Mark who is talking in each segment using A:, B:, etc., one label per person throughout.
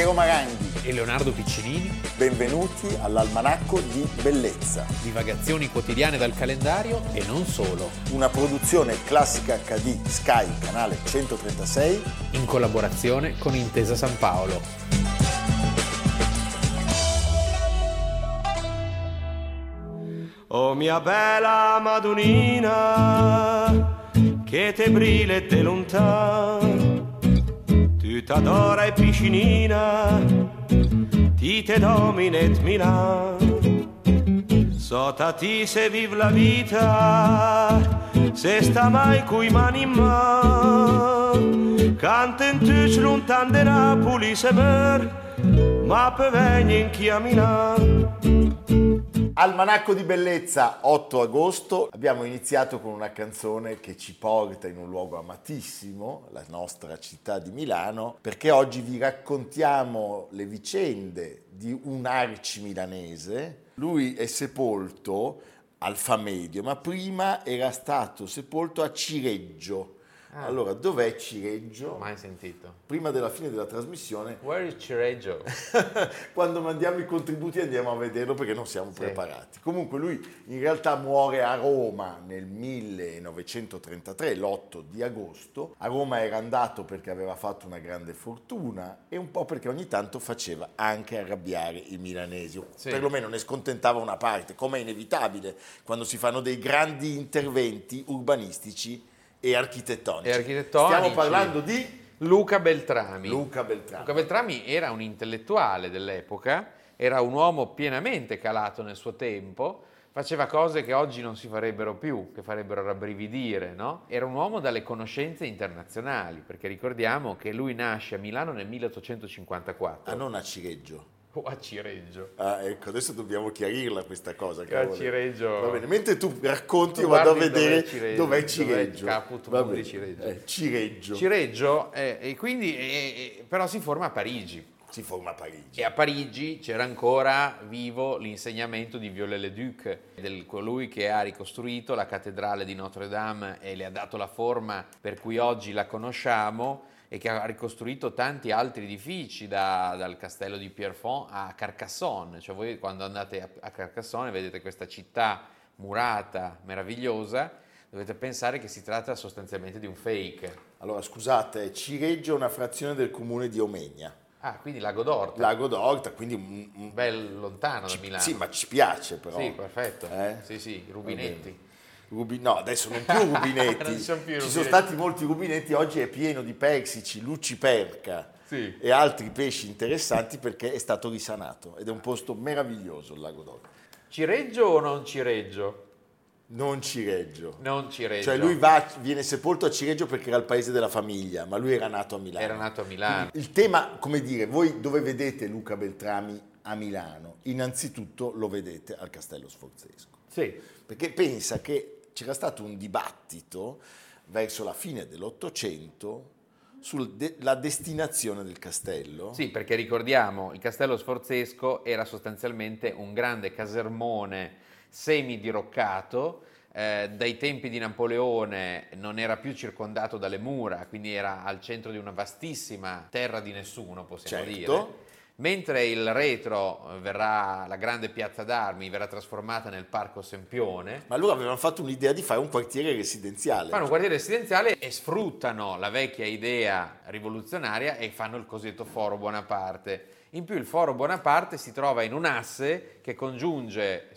A: Piero Maranghi
B: e Leonardo Piccinini.
A: Benvenuti all'Almanacco di Bellezza.
B: Divagazioni quotidiane dal calendario e non solo.
A: Una produzione classica HD Sky, canale 136.
B: In collaborazione con Intesa San Paolo.
C: Oh mia bella Madonnina, che te brille te lontano, tu t'adora e piscinina, ti te dominet Milan. Sota ti se vive la vita, se sta mai coi mani in mano, canta in tuc lontan de Napoli se mer, ma per venire in chiamina.
A: Almanacco di bellezza 8 agosto abbiamo iniziato con una canzone che ci porta in un luogo amatissimo, la nostra città di Milano, perché oggi vi raccontiamo le vicende di un arci milanese. Lui è sepolto al Famedio, ma prima era stato sepolto a Cireggio.
B: Ah.
A: Allora, dov'è Cireggio?
B: Mai sentito.
A: Prima della fine della trasmissione
B: Where is Cireggio?
A: quando mandiamo i contributi andiamo a vederlo perché non siamo
B: Sì.
A: preparati. Comunque lui in realtà muore a Roma nel 1933, l'8 di agosto. A Roma era andato perché aveva fatto una grande fortuna e un po' perché ogni tanto faceva anche arrabbiare i milanesi, o
B: Sì.
A: perlomeno ne scontentava una parte, come è inevitabile quando si fanno dei grandi interventi urbanistici e architettonici.
B: E architettonici.
A: Stiamo parlando di
B: Luca Beltrami.
A: Luca Beltrami.
B: Luca Beltrami era un intellettuale dell'epoca, era un uomo pienamente calato nel suo tempo, faceva cose che oggi non si farebbero più, che farebbero rabbrividire, no? Era un uomo dalle conoscenze internazionali, perché ricordiamo che lui nasce a Milano nel 1854.
A: Ah, non a Cireggio.
B: O a Cireggio.
A: Ah, ecco, adesso dobbiamo chiarirla questa cosa.
B: Che a
A: cavolo.
B: Cireggio-
A: Va bene, mentre tu racconti,
B: Tu
A: vado a vedere
B: dov'è Cireggio,
A: dov'è
B: dov'è
A: Cireggio.
B: Mundi
A: bene.
B: Cireggio.
A: Eh, Cireggio.
B: Cireggio, eh, e quindi, eh, eh, però si forma a Parigi.
A: si forma a Parigi.
B: E a Parigi c'era ancora vivo l'insegnamento di Viollet-le-Duc, del colui che ha ricostruito la cattedrale di Notre Dame e le ha dato la forma per cui oggi la conosciamo e che ha ricostruito tanti altri edifici, da- dal castello di Pierrefonds a Carcassonne. Cioè voi quando andate a, a Carcassonne vedete questa città murata, meravigliosa, dovete pensare che si tratta sostanzialmente di un fake.
A: Allora, scusate, Cireggio è una frazione del comune di Omegna,
B: Ah, quindi Lago d'Orta,
A: Lago d'Orta, quindi un, un-
B: bel lontano da
A: ci-
B: Milano.
A: Sì, ma ci piace però.
B: Sì, perfetto.
A: Eh?
B: Sì, sì, rubinetti.
A: Rubi- no, adesso non più rubinetti.
B: Non ci sono più
A: Ci
B: rubinetti.
A: sono stati molti rubinetti, oggi è pieno di persici, luciperca
B: Sì.
A: e altri pesci interessanti perché è stato risanato ed è un posto meraviglioso il Lago d'Orta.
B: Cireggio o non Cireggio?
A: Non Cireggio.
B: Non Cireggio.
A: Cioè lui va- viene sepolto a Cireggio perché era il paese della famiglia, ma lui era nato a Milano.
B: Era nato a Milano.
A: Il tema, come dire, voi dove vedete Luca Beltrami a Milano? Innanzitutto lo vedete al Castello Sforzesco.
B: Sì.
A: Perché pensa che c'era stato un dibattito verso la fine dell'Ottocento sulla destinazione del castello.
B: Sì, perché ricordiamo, il castello sforzesco era sostanzialmente un grande casermone semi-diroccato, eh, dai tempi di Napoleone non era più circondato dalle mura, quindi era al centro di una vastissima terra di nessuno, possiamo
A: Certo.
B: dire. Mentre il retro eh, verrà, la grande piazza d'armi verrà trasformata nel parco Sempione,
A: Ma loro avevano fatto un'idea di fare un quartiere residenziale.
B: fanno un quartiere residenziale e sfruttano la vecchia idea rivoluzionaria e fanno il cosiddetto foro Bonaparte. In più il foro Bonaparte si trova in un asse che congiunge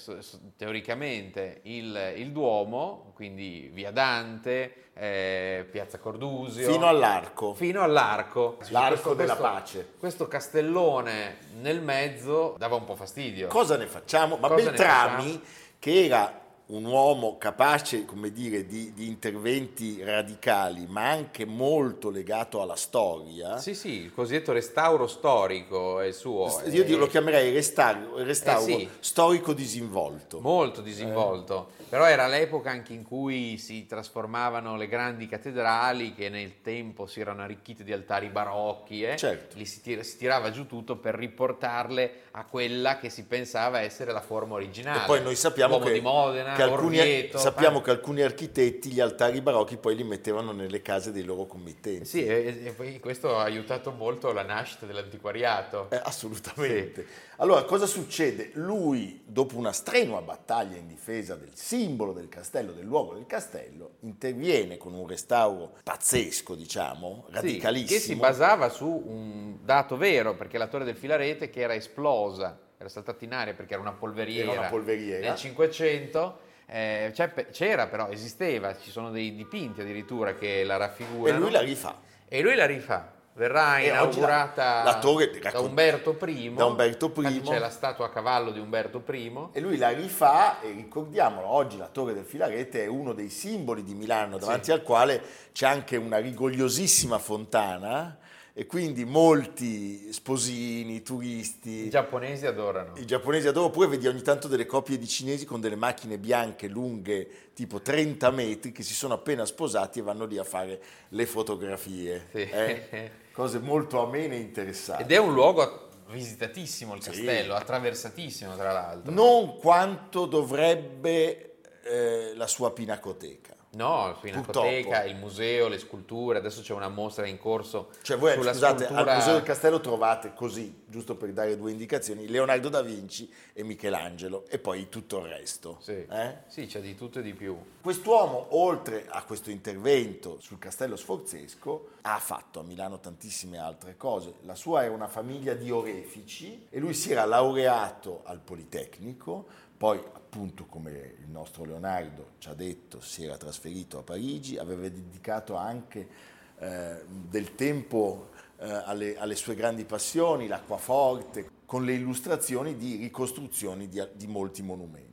B: teoricamente il, il Duomo, quindi via Dante, eh, piazza Cordusio,
A: Fino all'arco.
B: fino all'arco.
A: L'arco della pace.
B: Questo castellone nel mezzo dava un po' fastidio.
A: Cosa ne facciamo? Ma
B: Cosa
A: Beltrami, che era un uomo capace, come dire, di, di interventi radicali, ma anche molto legato alla storia,
B: Sì, sì, il cosiddetto restauro storico è il suo.
A: io
B: è-
A: lo chiamerei restauro, restauro
B: Eh sì.
A: storico disinvolto.
B: molto disinvolto, però era l'epoca anche in cui si trasformavano le grandi cattedrali che nel tempo si erano arricchite di altari barocchi, eh?
A: Certo.
B: Lì si, tira- si tirava giù tutto per riportarle a quella che si pensava essere la forma originale.
A: E poi noi sappiamo
B: L'uomo
A: che,
B: di Modena,
A: che alcuni,
B: Orvieto,
A: sappiamo
B: eh.
A: che alcuni architetti gli altari barocchi poi li mettevano nelle case dei loro committenti.
B: Sì, e, e questo ha aiutato molto la nascita dell'antiquariato.
A: Eh, assolutamente. Allora, cosa succede? Lui, dopo una strenua battaglia in difesa del simbolo del castello, del luogo del castello, interviene con un restauro pazzesco, diciamo,
B: Sì,
A: radicalissimo.
B: che si basava su un dato vero, perché la torre del Filarete che era esplosa, era saltata in aria perché era una polveriera,
A: Era una polveriera.
B: nel 500, eh, c'è- c'era però, esisteva, ci sono dei dipinti addirittura che la
A: e
B: raffigurano.
A: lui la rifà.
B: E lui la rifà. Verrà
A: E
B: inaugurata
A: la- la
B: da Umberto I.
A: da Umberto I.
B: C'è la statua a cavallo di Umberto I.
A: E lui la rifà e ricordiamolo, oggi la Torre del Filarete è uno dei simboli di Milano, davanti al quale c'è anche una rigogliosissima fontana e quindi molti sposini, turisti,
B: I giapponesi adorano.
A: i giapponesi adoro, oppure vedi ogni tanto delle coppie di cinesi con delle macchine bianche lunghe tipo 30 metri che si sono appena sposati e vanno lì a fare le fotografie.
B: Sì.
A: eh? Cose molto amene e interessanti.
B: Ed è un luogo visitatissimo il
A: Sì.
B: castello, attraversatissimo tra l'altro.
A: Non quanto dovrebbe eh, la sua pinacoteca.
B: No, la pinacoteca,
A: Purtroppo.
B: il museo, le sculture, adesso c'è una mostra in corso
A: Cioè voi
B: sulla
A: scusate,
B: scultura...
A: al Museo del Castello trovate così, giusto per dare due indicazioni, Leonardo da Vinci e Michelangelo e poi tutto il resto.
B: Sì.
A: eh?
B: Sì, c'è di tutto e di più.
A: Quest'uomo, oltre a questo intervento sul Castello Sforzesco, ha fatto a Milano tantissime altre cose. La sua è una famiglia di orefici e lui si era laureato al Politecnico, poi appunto come il nostro Leonardo ci ha detto si era trasferito a Parigi, aveva dedicato anche eh, del tempo eh, alle, alle sue grandi passioni, l'acquaforte, con le illustrazioni di ricostruzioni di- di molti monumenti.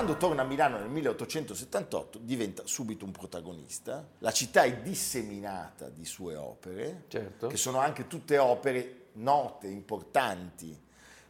A: Quando torna a Milano nel 1878 diventa subito un protagonista. La città è disseminata di sue opere,
B: Certo.
A: che sono anche tutte opere note, importanti.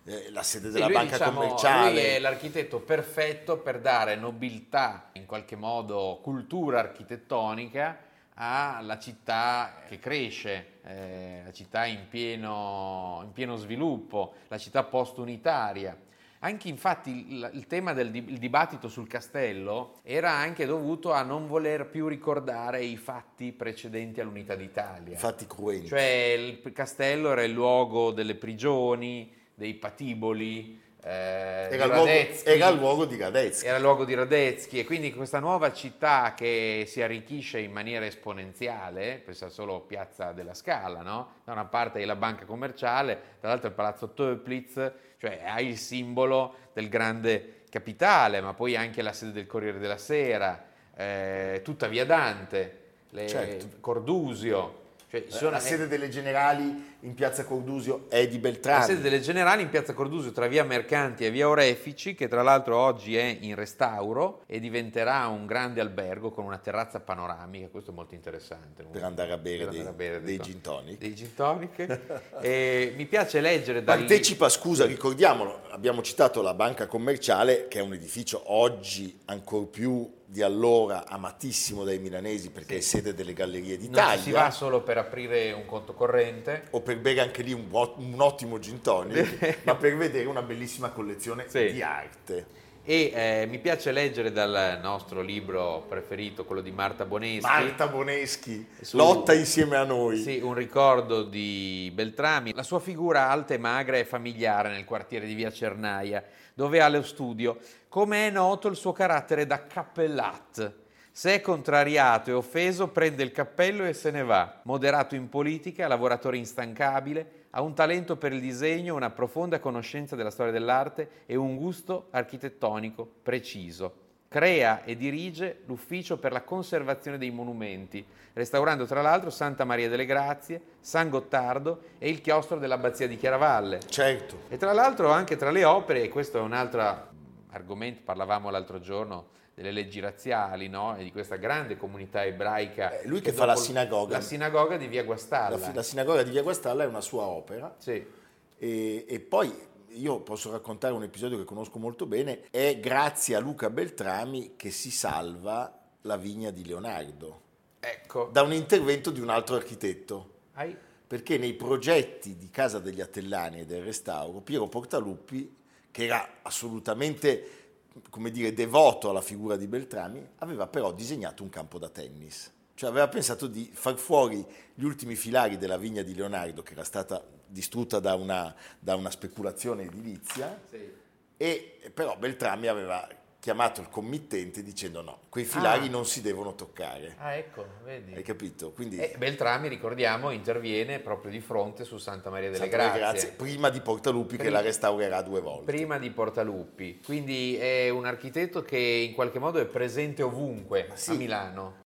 A: Eh, la sede della
B: lui,
A: banca
B: diciamo,
A: commerciale.
B: Lui è l'architetto perfetto per dare nobiltà, in qualche modo cultura architettonica alla città che cresce, eh, la città in pieno, in pieno sviluppo, la città post-unitaria. Anche infatti il, il tema del il dibattito sul castello era anche dovuto a non voler più ricordare i fatti precedenti all'unità d'Italia.
A: Infatti cruenti.
B: Cioè il castello era il luogo delle prigioni, dei patiboli, eh,
A: era, luogo, era il luogo di Radetzky.
B: Era il luogo di Radetzky e quindi questa nuova città che si arricchisce in maniera esponenziale, pensa solo a Piazza della Scala, no? da una parte hai la banca commerciale, dall'altra il palazzo Töplitz, cioè hai il simbolo del grande capitale, ma poi anche la sede del Corriere della Sera, eh, tutta via Dante, le-
A: Certo.
B: Cordusio. Cioè, ci sono-
A: la sede delle generali in piazza Cordusio è di
B: la
A: Beltrami.
B: sede delle Generali in piazza Cordusio tra via Mercanti e via Orefici, che tra l'altro oggi è in restauro e diventerà un grande albergo con una terrazza panoramica. Questo è molto interessante.
A: Per andare a bere dei-
B: a bere
A: dei
B: to-
A: gin tonic.
B: Dei gin tonic. e mi piace leggere dal
A: Partecipa, scusa, ricordiamolo, abbiamo citato la banca commerciale che è un edificio oggi ancora più di allora amatissimo dai milanesi perché è sede delle Gallerie
B: Non
A: d'Italia.
B: ci si va solo per aprire un conto corrente.
A: o per bere anche lì un, un ottimo gin tonic, ma per vedere una bellissima collezione
B: Sì.
A: di arte.
B: E eh, mi piace leggere dal nostro libro preferito, quello di Marta Boneschi.
A: Marta Boneschi
B: Su-
A: lotta insieme a noi.
B: Sì, un ricordo di Beltrami. La sua figura alta e magra è familiare nel quartiere di Via Cernaia, dove ha lo studio. Come è noto, il suo carattere da cappellat. Se è contrariato e offeso, prende il cappello e se ne va. Moderato in politica, lavoratore instancabile, ha un talento per il disegno, una profonda conoscenza della storia dell'arte e un gusto architettonico preciso. Crea e dirige l'ufficio per la conservazione dei monumenti, restaurando tra l'altro Santa Maria delle Grazie, San Gottardo e il chiostro dell'Abbazia di Chiaravalle.
A: Certo.
B: E tra l'altro anche tra le opere, e questo è un altro argomento, parlavamo l'altro giorno delle leggi razziali, no? E di questa grande comunità ebraica.
A: Eh, lui che fa la sinagoga.
B: La sinagoga di Via Guastalla.
A: La, la sinagoga di Via Guastalla è una sua opera
B: Sì.
A: e, e poi io posso raccontare un episodio che conosco molto bene, è grazie a Luca Beltrami che si salva la vigna di Leonardo
B: Ecco.
A: da un intervento di un altro architetto.
B: Hai-
A: perché nei progetti di Casa degli Attellani e del restauro, Piero Portaluppi, che era assolutamente, come dire, devoto alla figura di Beltrami, aveva però disegnato un campo da tennis. Cioè aveva pensato di far fuori gli ultimi filari della vigna di Leonardo, che era stata distrutta da una, da una speculazione edilizia,
B: Sì.
A: e però Beltrami aveva chiamato il committente dicendo no, quei filari
B: Ah.
A: non si devono toccare.
B: Ah, ecco, vedi.
A: Hai capito? Quindi
B: E Beltrami, ricordiamo, interviene proprio di fronte su Santa Maria delle
A: Santa Maria
B: Grazie.
A: Grazie, prima di Portaluppi che
B: Prima-
A: la restaurerà due volte.
B: Prima di Portaluppi, quindi è un architetto che in qualche modo è presente ovunque
A: sì.
B: a Milano.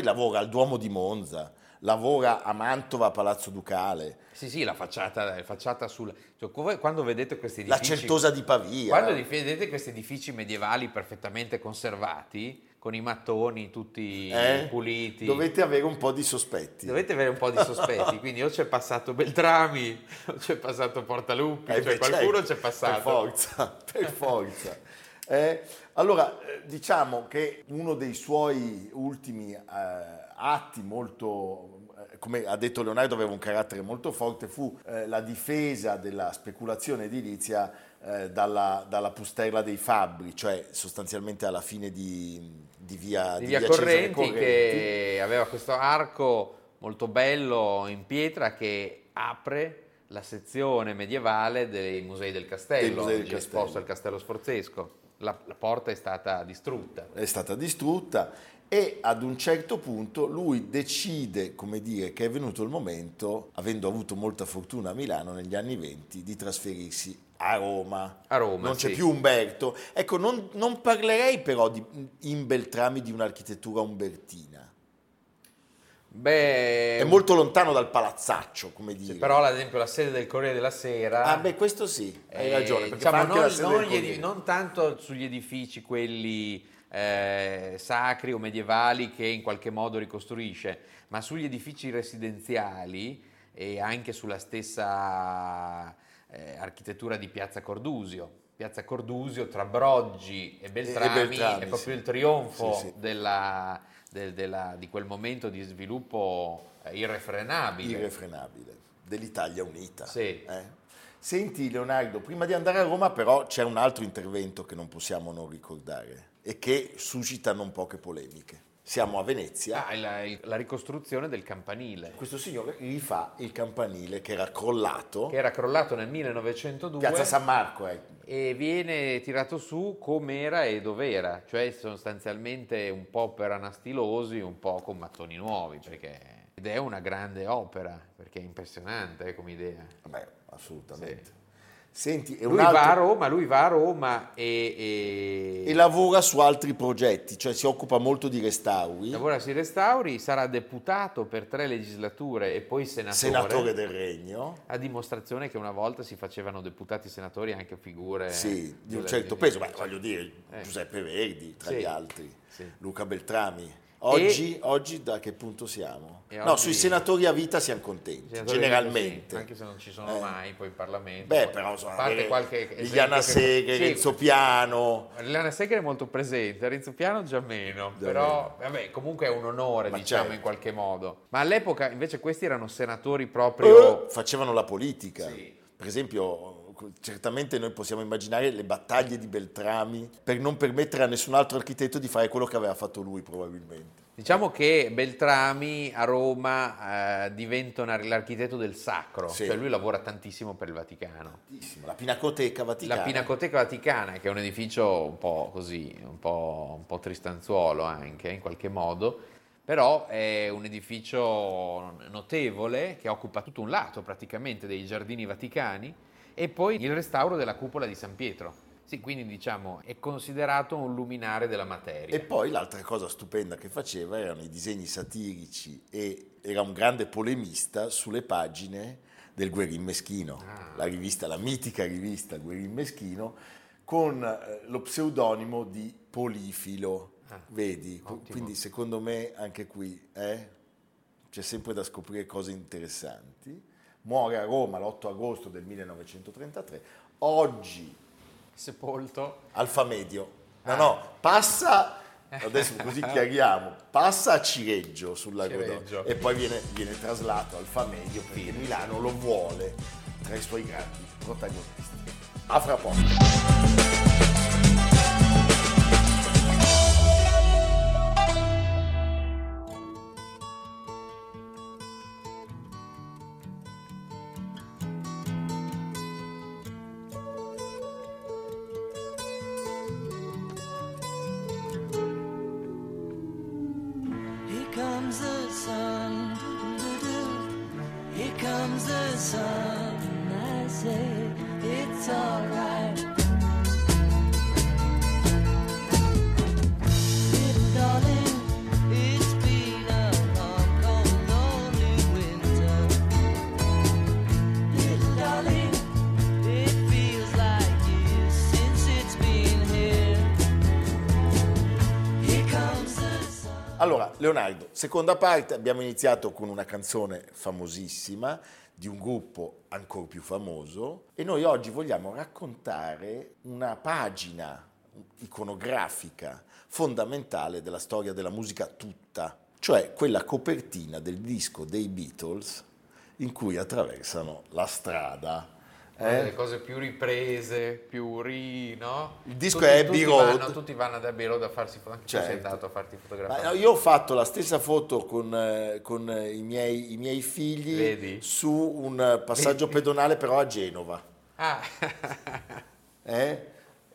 A: Poi lavora al Duomo di Monza, lavora a Mantova a Palazzo Ducale,
B: Sì, sì, la facciata, la facciata sul... cioè, quando vedete questi
A: la
B: edifici...
A: Certosa di Pavia.
B: Quando vedete questi edifici medievali perfettamente conservati, con i mattoni tutti
A: Eh?
B: puliti,
A: Dovete avere un po' di sospetti.
B: dovete avere un po' di sospetti. Quindi o c'è passato Beltrami, o c'è passato Portaluppi,
A: Eh,
B: cioè
A: beh,
B: qualcuno
A: certo,
B: c'è passato.
A: Per forza, per forza. Eh, allora, eh, diciamo che uno dei suoi ultimi eh, atti molto, eh, come ha detto Leonardo, aveva un carattere molto forte, fu eh, la difesa della speculazione edilizia eh, dalla, dalla pustella dei fabbri, cioè sostanzialmente alla fine di, di via,
B: di
A: di
B: via
A: Cesare
B: Correnti,
A: Correnti.
B: che aveva questo arco molto bello in pietra che apre la sezione medievale dei musei del castello. esposto al castello sforzesco. La, la porta è stata distrutta.
A: è stata distrutta e ad un certo punto lui decide, come dire, che è venuto il momento, avendo avuto molta fortuna a Milano negli anni venti, di trasferirsi a Roma.
B: A Roma,
A: Non c'è
B: sì.
A: più Umberto. Ecco, non, non parlerei però di, in Beltrami di un'architettura umbertina.
B: Beh,
A: È molto lontano dal palazzaccio, come dire.
B: però ad esempio la sede del Corriere della Sera...
A: Ah, beh, questo sì, hai
B: Eh,
A: ragione.
B: Diciamo, non, non edi- non tanto sugli edifici, quelli eh, sacri o medievali che in qualche modo ricostruisce, ma sugli edifici residenziali e anche sulla stessa eh, architettura di Piazza Cordusio, Piazza Cordusio tra Broggi e Beltrami,
A: e Beltrami,
B: è proprio
A: sì.
B: il trionfo
A: Sì, sì.
B: della- del- della- di quel momento di sviluppo eh, irrefrenabile.
A: irrefrenabile dell'Italia unita.
B: Sì.
A: eh. Senti Leonardo, prima di andare a Roma però c'è un altro intervento che non possiamo non ricordare e che suscita non poche polemiche. Siamo a Venezia,
B: Ah, la, la ricostruzione del campanile,
A: questo signore rifà il campanile che era crollato,
B: che era crollato nel 1902
A: Piazza San Marco, eh.
B: e viene tirato su com'era e dov'era, cioè sostanzialmente un po' per anastilosi, un po' con mattoni nuovi, perché ed è una grande opera, perché è impressionante eh, come idea.
A: Vabbè, assolutamente. Senti,
B: Lui
A: altro-
B: va a Roma, lui va a Roma e, e-
A: e lavora su altri progetti, cioè si occupa molto di restauri,
B: lavora sui restauri, sarà deputato per tre legislature e poi senatore.
A: senatore del regno,
B: A dimostrazione che una volta si facevano deputati e senatori anche figure
A: sì, di un certo peso, beh, voglio dire,
B: Eh.
A: Giuseppe Verdi tra
B: Sì,
A: gli altri,
B: sì.
A: Luca Beltrami. Oggi, oggi da che punto siamo?
B: E
A: no,
B: oggi-
A: sui senatori a vita siamo contenti,
B: Senatori
A: generalmente.
B: sì, anche se non ci sono
A: Eh.
B: mai poi in Parlamento.
A: Beh,
B: Poi-
A: però
B: a parte qualche
A: Liliana
B: che-
A: Segre,
B: Sì,
A: Renzo Piano,
B: Liliana Segre è molto presente, Renzo Piano già meno,
A: Già
B: però vabbè, comunque è un onore,
A: Ma
B: diciamo,
A: certo.
B: in qualche modo. Ma all'epoca invece questi erano senatori proprio...
A: eh, facevano la politica.
B: Sì.
A: Per esempio, certamente noi possiamo immaginare le battaglie di Beltrami per non permettere a nessun altro architetto di fare quello che aveva fatto lui probabilmente.
B: Diciamo che Beltrami a Roma eh, diventa una- l'architetto del sacro,
A: Sì.
B: cioè lui lavora tantissimo per il Vaticano.
A: La Pinacoteca Vaticana.
B: La Pinacoteca Vaticana, che è un edificio un po' così, un po', un po' tristanzuolo anche in qualche modo, però è un edificio notevole che occupa tutto un lato praticamente dei giardini vaticani e poi il restauro della cupola di San Pietro. Sì, quindi diciamo è considerato un luminare della materia.
A: E poi l'altra cosa stupenda che faceva erano i disegni satirici e era un grande polemista sulle pagine del Guerin Meschino,
B: Ah.
A: la rivista, la mitica rivista Guerin Meschino, con eh, lo pseudonimo di Polifilo.
B: Ah,
A: Vedi?
B: ottimo.
A: Quindi secondo me anche qui eh, c'è sempre da scoprire cose interessanti. Muore a Roma l'8 agosto del 1933. Oggi
B: Sepolto.
A: Alfa Medio. No,
B: Ah.
A: no, passa, adesso così chiariamo, passa a Cireggio sul lago
B: Cireggio.
A: e poi viene, viene traslato Alfa Medio perché Milano lo vuole tra i suoi grandi protagonisti. A fra poco. Allora, Leonardo, seconda parte, abbiamo iniziato con una canzone famosissima di un gruppo ancora più famoso e noi oggi vogliamo raccontare una pagina iconografica fondamentale della storia della musica tutta, cioè quella copertina del disco dei Beatles in cui attraversano la strada. Eh?
B: delle cose più riprese, più ri, no?
A: Il disco
B: Tutti-
A: è Abbey
B: tutti
A: Road.
B: Vanno, tutti vanno ad Abbey Road a farsi fotografare. Tu sei
A: Certo.
B: andato a farti fotografare.
A: no, io ho fatto la stessa foto con, eh, con, eh, i, miei, i miei figli
B: Vedi?
A: su un passaggio pedonale però a Genova.
B: Ah,
A: eh?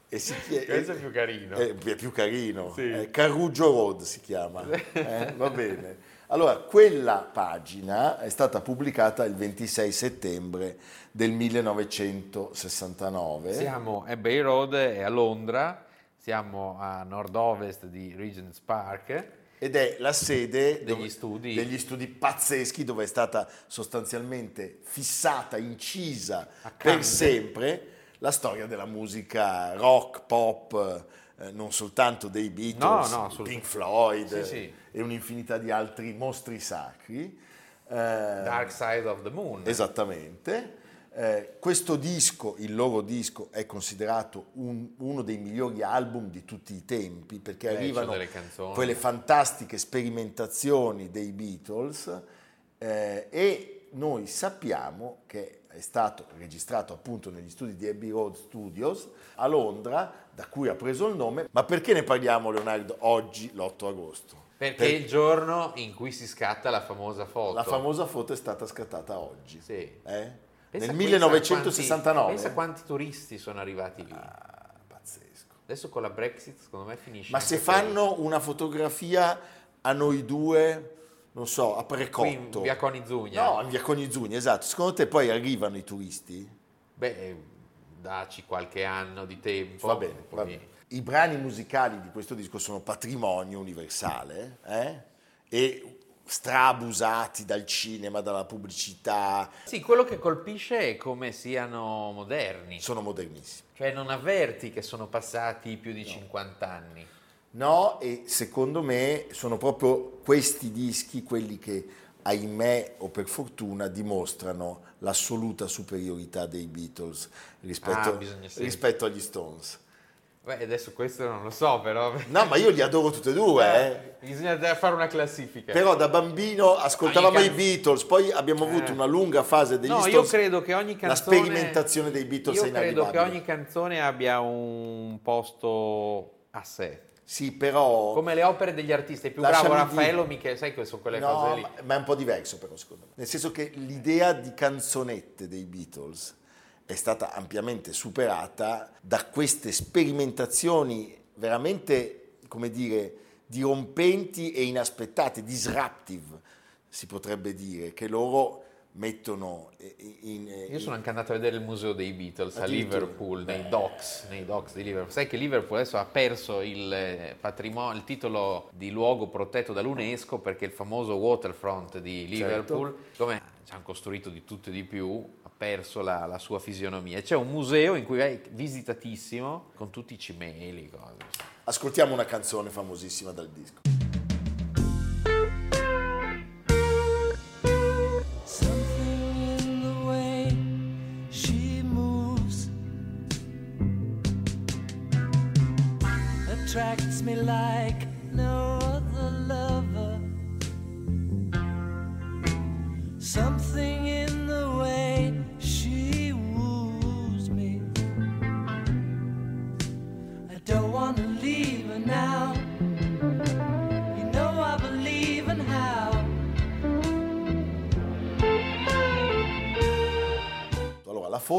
A: E si chie-
B: questo è più carino.
A: eh, è più carino.
B: Sì.
A: Carruggio Road si chiama. eh? Va bene. Allora, quella pagina è stata pubblicata il 26 settembre del 1969.
B: Siamo a Abbey Road è a Londra, siamo a nord-ovest di Regent's Park.
A: Ed è la sede
B: Degli
A: dove-
B: studi.
A: degli studi pazzeschi dove è stata sostanzialmente fissata, incisa per sempre la storia della musica rock, pop, eh, non soltanto dei Beatles,
B: No, no.
A: Pink Floyd
B: Sì, sì.
A: E un'infinità di altri mostri sacri. Eh,
B: Dark Side of the Moon.
A: Esattamente. Eh, questo disco, il loro disco, è considerato un- uno dei migliori album di tutti i tempi perché
B: Beh,
A: arrivano quelle fantastiche sperimentazioni dei Beatles eh, e noi sappiamo che è stato registrato appunto negli studi di Abbey Road Studios a Londra, da cui ha preso il nome. Ma perché ne parliamo, Leonardo, oggi, l'8 agosto?
B: Perché è il giorno in cui si scatta la famosa foto.
A: La famosa foto è stata scattata oggi.
B: Sì.
A: Eh? Nel
B: pensa
A: 1969.
B: Quanti, pensa quanti turisti sono arrivati lì.
A: Ah, pazzesco.
B: Adesso con la Brexit secondo me finisce.
A: Ma se
B: quello.
A: fanno una fotografia a noi due, non so, a
B: Qui
A: precotto.
B: in via Conizugna.
A: No, in via Conizzugni, esatto. Secondo te poi arrivano i turisti?
B: Beh, daci qualche anno di tempo.
A: Va bene, va bene. I brani musicali di questo disco sono patrimonio universale eh? e strabusati dal cinema, dalla pubblicità,
B: Sì, quello che colpisce è come siano moderni.
A: sono modernissimi.
B: Cioè non avverti che sono passati più di 50 anni.
A: No, e secondo me sono proprio questi dischi quelli che, ahimè o per fortuna, dimostrano l'assoluta superiorità dei Beatles rispetto,
B: Ah,
A: rispetto agli Stones.
B: Beh, adesso questo non lo so, però.
A: No, ma io li adoro tutti e due, eh.
B: Bisogna fare una classifica.
A: Però da bambino ascoltavamo
B: Ah, i can-
A: Beatles, poi abbiamo avuto
B: Eh.
A: una lunga fase degli
B: no,
A: Stones.
B: io credo che ogni
A: La
B: canzone.
A: sperimentazione dei Beatles
B: Io
A: è
B: credo che
A: inarrivabile.
B: ogni canzone abbia un posto a sé.
A: Sì, però...
B: Come le opere degli artisti. È più bravo Raffaello Michele, sai che sono quelle
A: No,
B: cose lì.
A: ma è un po' diverso però secondo me. Nel senso che l'idea di canzonette dei Beatles è stata ampiamente superata da queste sperimentazioni veramente, come dire, dirompenti e inaspettate, disruptive, si potrebbe dire, che loro mettono in... in-
B: Io sono anche andato a vedere il museo dei Beatles a. Liverpool, nei docks, nei docks di Liverpool. Sai che Liverpool adesso ha perso il, eh, patrimonio, il titolo di luogo protetto dall'UNESCO perché il famoso waterfront di Liverpool, come ci hanno costruito di tutto e di più, perso la, la sua fisionomia. E C'è un museo in cui è visitatissimo con tutti i cimeli. Cose.
A: Ascoltiamo una canzone famosissima dal disco.
D: Attracts me like no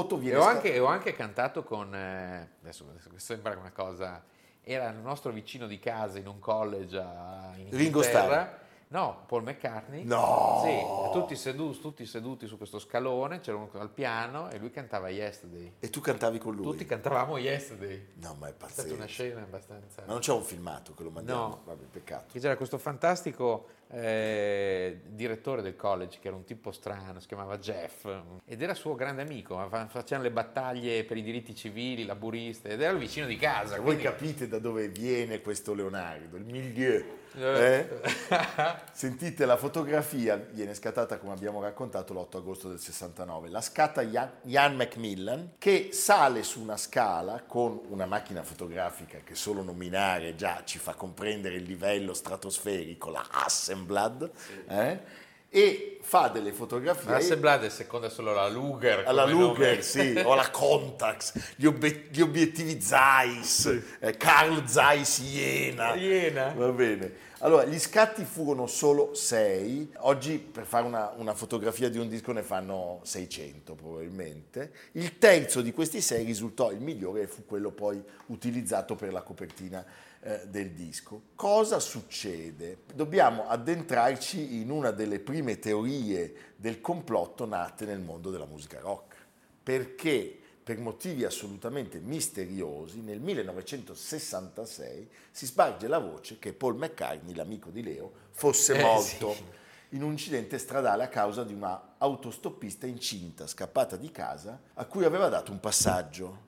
A: La foto
B: E
A: viene...
B: ho anche, ho anche cantato con, eh, adesso, adesso questo sembra una cosa, era il nostro vicino di casa in un college a, in
A: Ringo
B: Inghilterra. No, Paul McCartney.
A: No!
B: Sì, tutti seduti, tutti seduti su questo scalone, c'era uno al piano e lui cantava Yesterday.
A: E tu cantavi con lui?
B: Tutti cantavamo Yesterday.
A: No, ma è
B: È stata
A: pazzesco.
B: una scena abbastanza...
A: Ma non c'è un filmato che lo mandiamo?
B: No.
A: Vabbè, peccato.
B: Che c'era questo fantastico eh, direttore del college che era un tipo strano, si chiamava Jeff ed era suo grande amico, fa- facevano le battaglie per i diritti civili, laburiste ed era il vicino di casa.
A: Voi
B: quindi-
A: capite da dove viene questo Leonardo, il milieu.
B: Eh.
A: eh? Sentite la fotografia, viene scattata come abbiamo raccontato l'8 agosto del 69. La scatta Ian, Ian Macmillan che sale su una scala con una macchina fotografica che solo nominare già ci fa comprendere il livello stratosferico, la Hasselblad, eh? e fa delle fotografie.
B: Hasselblad è seconda solo la Luger.
A: Alla Luger,
B: nome.
A: sì, o la Contax, gli, obie- gli obiettivi Zeiss, eh, Carl Zeiss Iena.
B: Iena.
A: Va bene. Allora, gli scatti furono solo sei. Oggi per fare una, una fotografia di un disco ne fanno 600 probabilmente. Il terzo di questi sei risultò il migliore e fu quello poi utilizzato per la copertina eh, del disco. Cosa succede? Dobbiamo addentrarci in una delle prime teorie del complotto nate nel mondo della musica rock. Perché per motivi assolutamente misteriosi, nel 1966 si sparge la voce che Paul McCartney, l'amico di Leo, fosse
B: Eh,
A: morto
B: sì.
A: in un incidente stradale a causa di una autostoppista incinta, scappata di casa, a cui aveva dato un passaggio.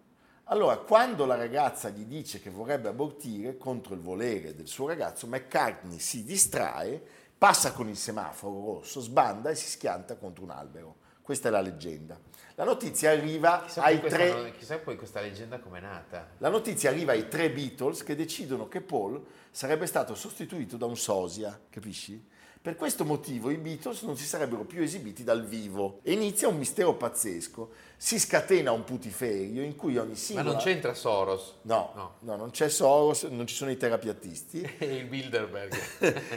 A: Allora, quando la ragazza gli dice che vorrebbe abortire contro il volere del suo ragazzo, McCartney si distrae, passa con il semaforo rosso, sbanda e si schianta contro un albero. Questa è la leggenda. La notizia arriva
B: Chissà,
A: ai
B: poi
A: tre...
B: questa, chissà poi questa leggenda com'è nata.
A: La notizia arriva ai tre Beatles che decidono che Paul sarebbe stato sostituito da un sosia, capisci? Per questo motivo i Beatles non si sarebbero più esibiti dal vivo e inizia un mistero pazzesco. Si scatena un putiferio in cui ogni
B: Ma
A: singola...
B: non c'entra Soros?
A: No,
B: No.
A: no, non c'è Soros, non ci sono i terapiattisti.
B: E il Bilderberg.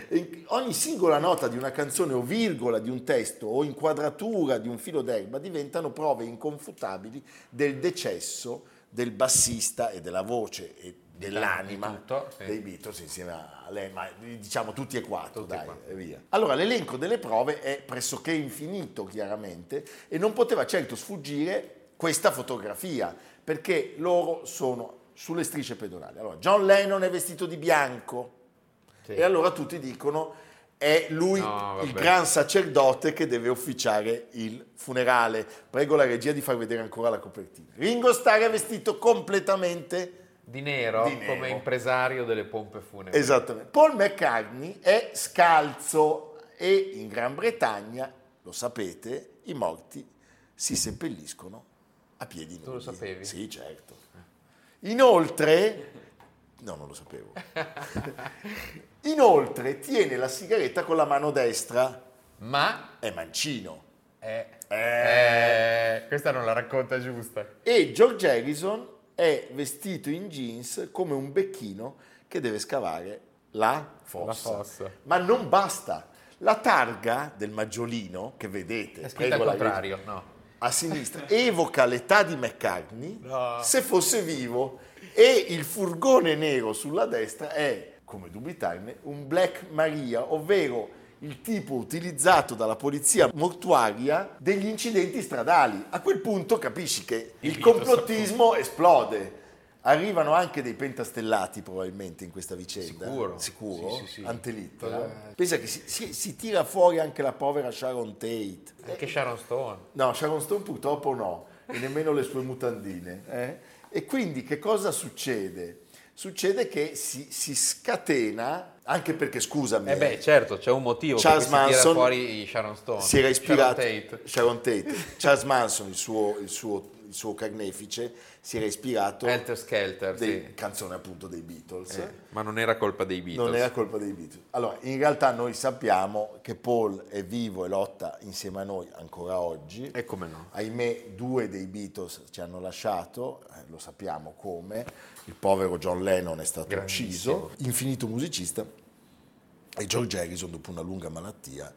A: Ogni singola nota di una canzone o virgola di un testo o inquadratura di un filo d'erba diventano prove inconfutabili del decesso del bassista e della voce e dell'anima
B: Di tutto, sì.
A: dei Beatles insieme a lei, ma diciamo tutti e quattro,
B: Tutti
A: dai, e via. Allora, l'elenco delle prove è pressoché infinito, chiaramente, e non poteva certo sfuggire questa fotografia, perché loro sono sulle strisce pedonali. Allora, John Lennon è vestito di bianco,
B: Sì.
A: e allora tutti dicono è lui
B: No,
A: il gran sacerdote che deve officiare il funerale. Prego la regia di far vedere ancora la copertina. Ringo Starr è vestito completamente
B: Di nero,
A: Di nero.
B: come impresario delle pompe funebri.
A: esattamente. Paul McCartney è scalzo e in Gran Bretagna, lo sapete, i morti si seppelliscono a piedi nudi.
B: Tu lo sapevi?
A: Sì, certo. Inoltre, no, non lo sapevo. Inoltre tiene la sigaretta con la mano destra,
B: Ma...
A: è mancino.
B: eh,
A: Eh.
B: eh, questa non la racconta giusta.
A: E George Harrison è vestito in jeans come un becchino che deve scavare la fossa.
B: La fossa.
A: Ma non basta. La targa del maggiolino che vedete
B: È al contrario, no.
A: a sinistra evoca l'età di McCartney
B: No.
A: se fosse vivo e il furgone nero sulla destra è, come dubitarne, un Black Maria, ovvero il tipo utilizzato dalla polizia mortuaria degli incidenti stradali. A quel punto capisci che
B: Il
A: il complottismo esplode. Arrivano anche dei pentastellati probabilmente in questa vicenda.
B: Sicuro.
A: Sicuro?
B: Sì, sì, sì.
A: Antelittera.
B: Eh.
A: Pensa che si, si- si tira fuori anche la povera Sharon Tate.
B: Anche Sharon Stone.
A: No, Sharon Stone purtroppo no, e nemmeno le sue mutandine. eh. E quindi che cosa succede? Succede che si, si scatena, anche perché scusami,
B: Eh beh, certo, c'è un motivo
A: Charles
B: per cui
A: Manson
B: fuori Sharon Stone.
A: si era ispirato
B: Sharon Tate.
A: Sharon Tate. Charles Manson, il suo, il suo- il suo carnefice, si era ispirato
B: Helter Skelter,
A: dei
B: sì.
A: canzone appunto dei Beatles.
B: Eh, ma non era colpa dei Beatles.
A: Non era colpa dei Beatles. Allora, in realtà noi sappiamo che Paul è vivo e lotta insieme a noi ancora oggi.
B: E come no?
A: Ahimè, due dei Beatles ci hanno lasciato, eh, lo sappiamo come. Il povero John Lennon è stato
B: Grandissimo.
A: ucciso, infinito musicista, e George Harrison, dopo una lunga malattia,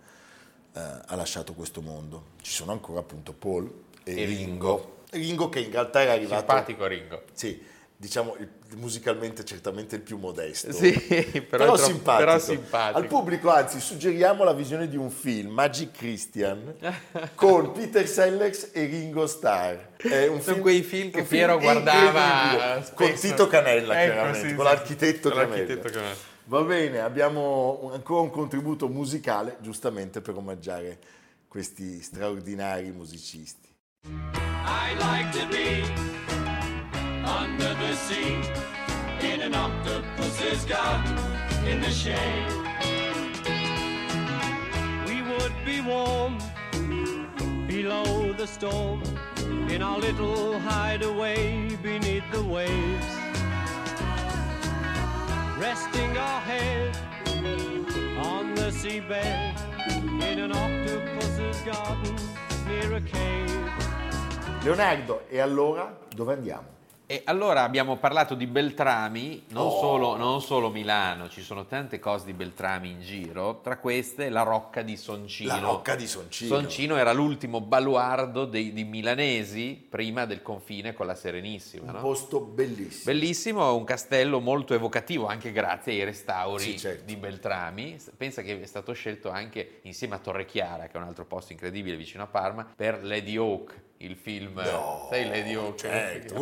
A: eh, ha lasciato questo mondo. Ci sono ancora appunto Paul e,
B: E
A: Ringo.
B: Ringo.
A: Ringo che in realtà era arrivato...
B: Simpatico Ringo.
A: Sì, diciamo musicalmente certamente il più modesto.
B: Sì, però,
A: Però, simpatico.
B: però simpatico.
A: Al pubblico, anzi, suggeriamo la visione di un film, Magic Christian, con Peter Sellers e Ringo Starr. È un
B: Sono quei film che Piero guardava spesso.
A: Con Tito Canella,
B: Ecco,
A: chiaramente,
B: sì,
A: con
B: sì.
A: l'architetto
B: Con
A: Canella.
B: l'architetto Canella.
A: Va bene, abbiamo ancora un contributo musicale, giustamente per omaggiare questi straordinari musicisti.
E: I'd like to be under the sea in an octopus's garden in the shade.
C: We would be warm below the storm in our little hideaway beneath the waves. Resting our head on the seabed in an octopus's garden near a cave.
A: Leonardo, e allora dove andiamo?
B: E allora abbiamo parlato di Beltrami, non,
A: Oh.
B: solo, non solo Milano, ci sono tante cose di Beltrami in giro, tra queste la Rocca di Soncino.
A: La Rocca di Soncino.
B: Soncino era l'ultimo baluardo dei, dei milanesi prima del confine con la Serenissima.
A: Un
B: no?
A: posto bellissimo.
B: Bellissimo, un castello molto evocativo anche grazie ai restauri
A: Sì, certo.
B: di Beltrami. Pensa che è stato scelto anche insieme a Torre Chiara, che è un altro posto incredibile vicino a Parma, per Lady Hawk, il film.
A: No,
B: sai Lady Hawk?
A: certo.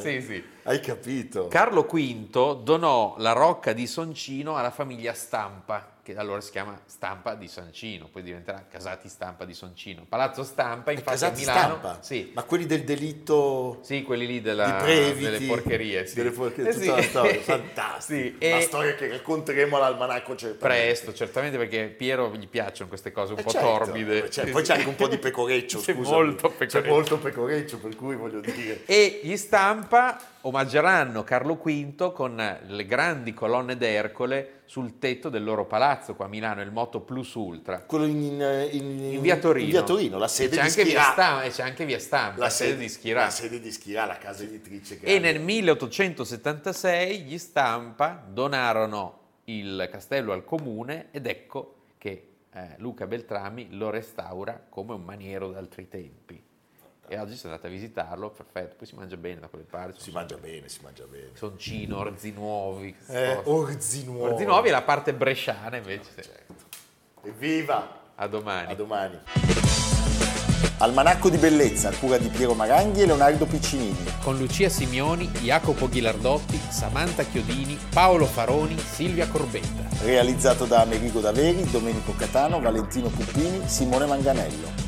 B: Sì, sì.
A: Hai capito?
B: Carlo V donò la rocca di Soncino alla famiglia Stampa, che allora si chiama Stampa di Soncino, poi diventerà Casati Stampa di Soncino. Palazzo Stampa, infatti a
A: Casati
B: Milano...
A: stampa?
B: Sì,
A: Ma quelli del delitto
B: sì, quelli lì della,
A: Previti,
B: delle porcherie. Sì.
A: delle porcherie,
B: Eh
A: tutta
B: sì.
A: la storia, fantastica.
B: Sì,
A: La storia che racconteremo all'almanacco certamente.
B: presto, certamente perché a Piero gli piacciono queste cose un
A: Eh
B: po'
A: certo,
B: torbide.
A: cioè,
B: Sì,
A: poi c'è anche un po' di pecoreccio,
B: C'è
A: scusa.
B: molto
A: C'è
B: pecoreccio.
A: molto pecoreccio, per cui voglio dire...
B: E gli Stampa omaggeranno Carlo V con le grandi colonne d'Ercole sul tetto del loro palazzo qua a Milano, il Moto Plus Ultra.
A: Quello in, in, in-
B: In via Torino.
A: in via Torino, la sede
B: c'è
A: di
B: anche via
A: Schirà.
B: Stampa, e c'è anche via Stampa, la sede di Schirà.
A: La sede di Schirà, la casa editrice.
B: E
A: grande.
B: nel 1876 gli Stampa donarono il castello al comune ed ecco che eh, Luca Beltrami lo restaura come un maniero d'altri tempi. E oggi sono andato a visitarlo, perfetto, poi si mangia bene da quelle parti.
A: Si mangia bene, si mangia bene.
B: Soncino, orzi nuovi.
A: Eh, orzi nuovi.
B: Orzi nuovi è la parte bresciana invece. sì.
A: Certo. Evviva!
B: A domani.
A: A domani. Almanacco di bellezza, a cura di Piero Maranghi e Leonardo Piccinini.
B: Con Lucia Simioni, Jacopo Ghilardotti, Samantha Chiodini, Paolo Faroni, Silvia Corbetta.
A: Realizzato da Amerigo Daveri, Domenico Catano, Valentino Puppini, Simone Manganello.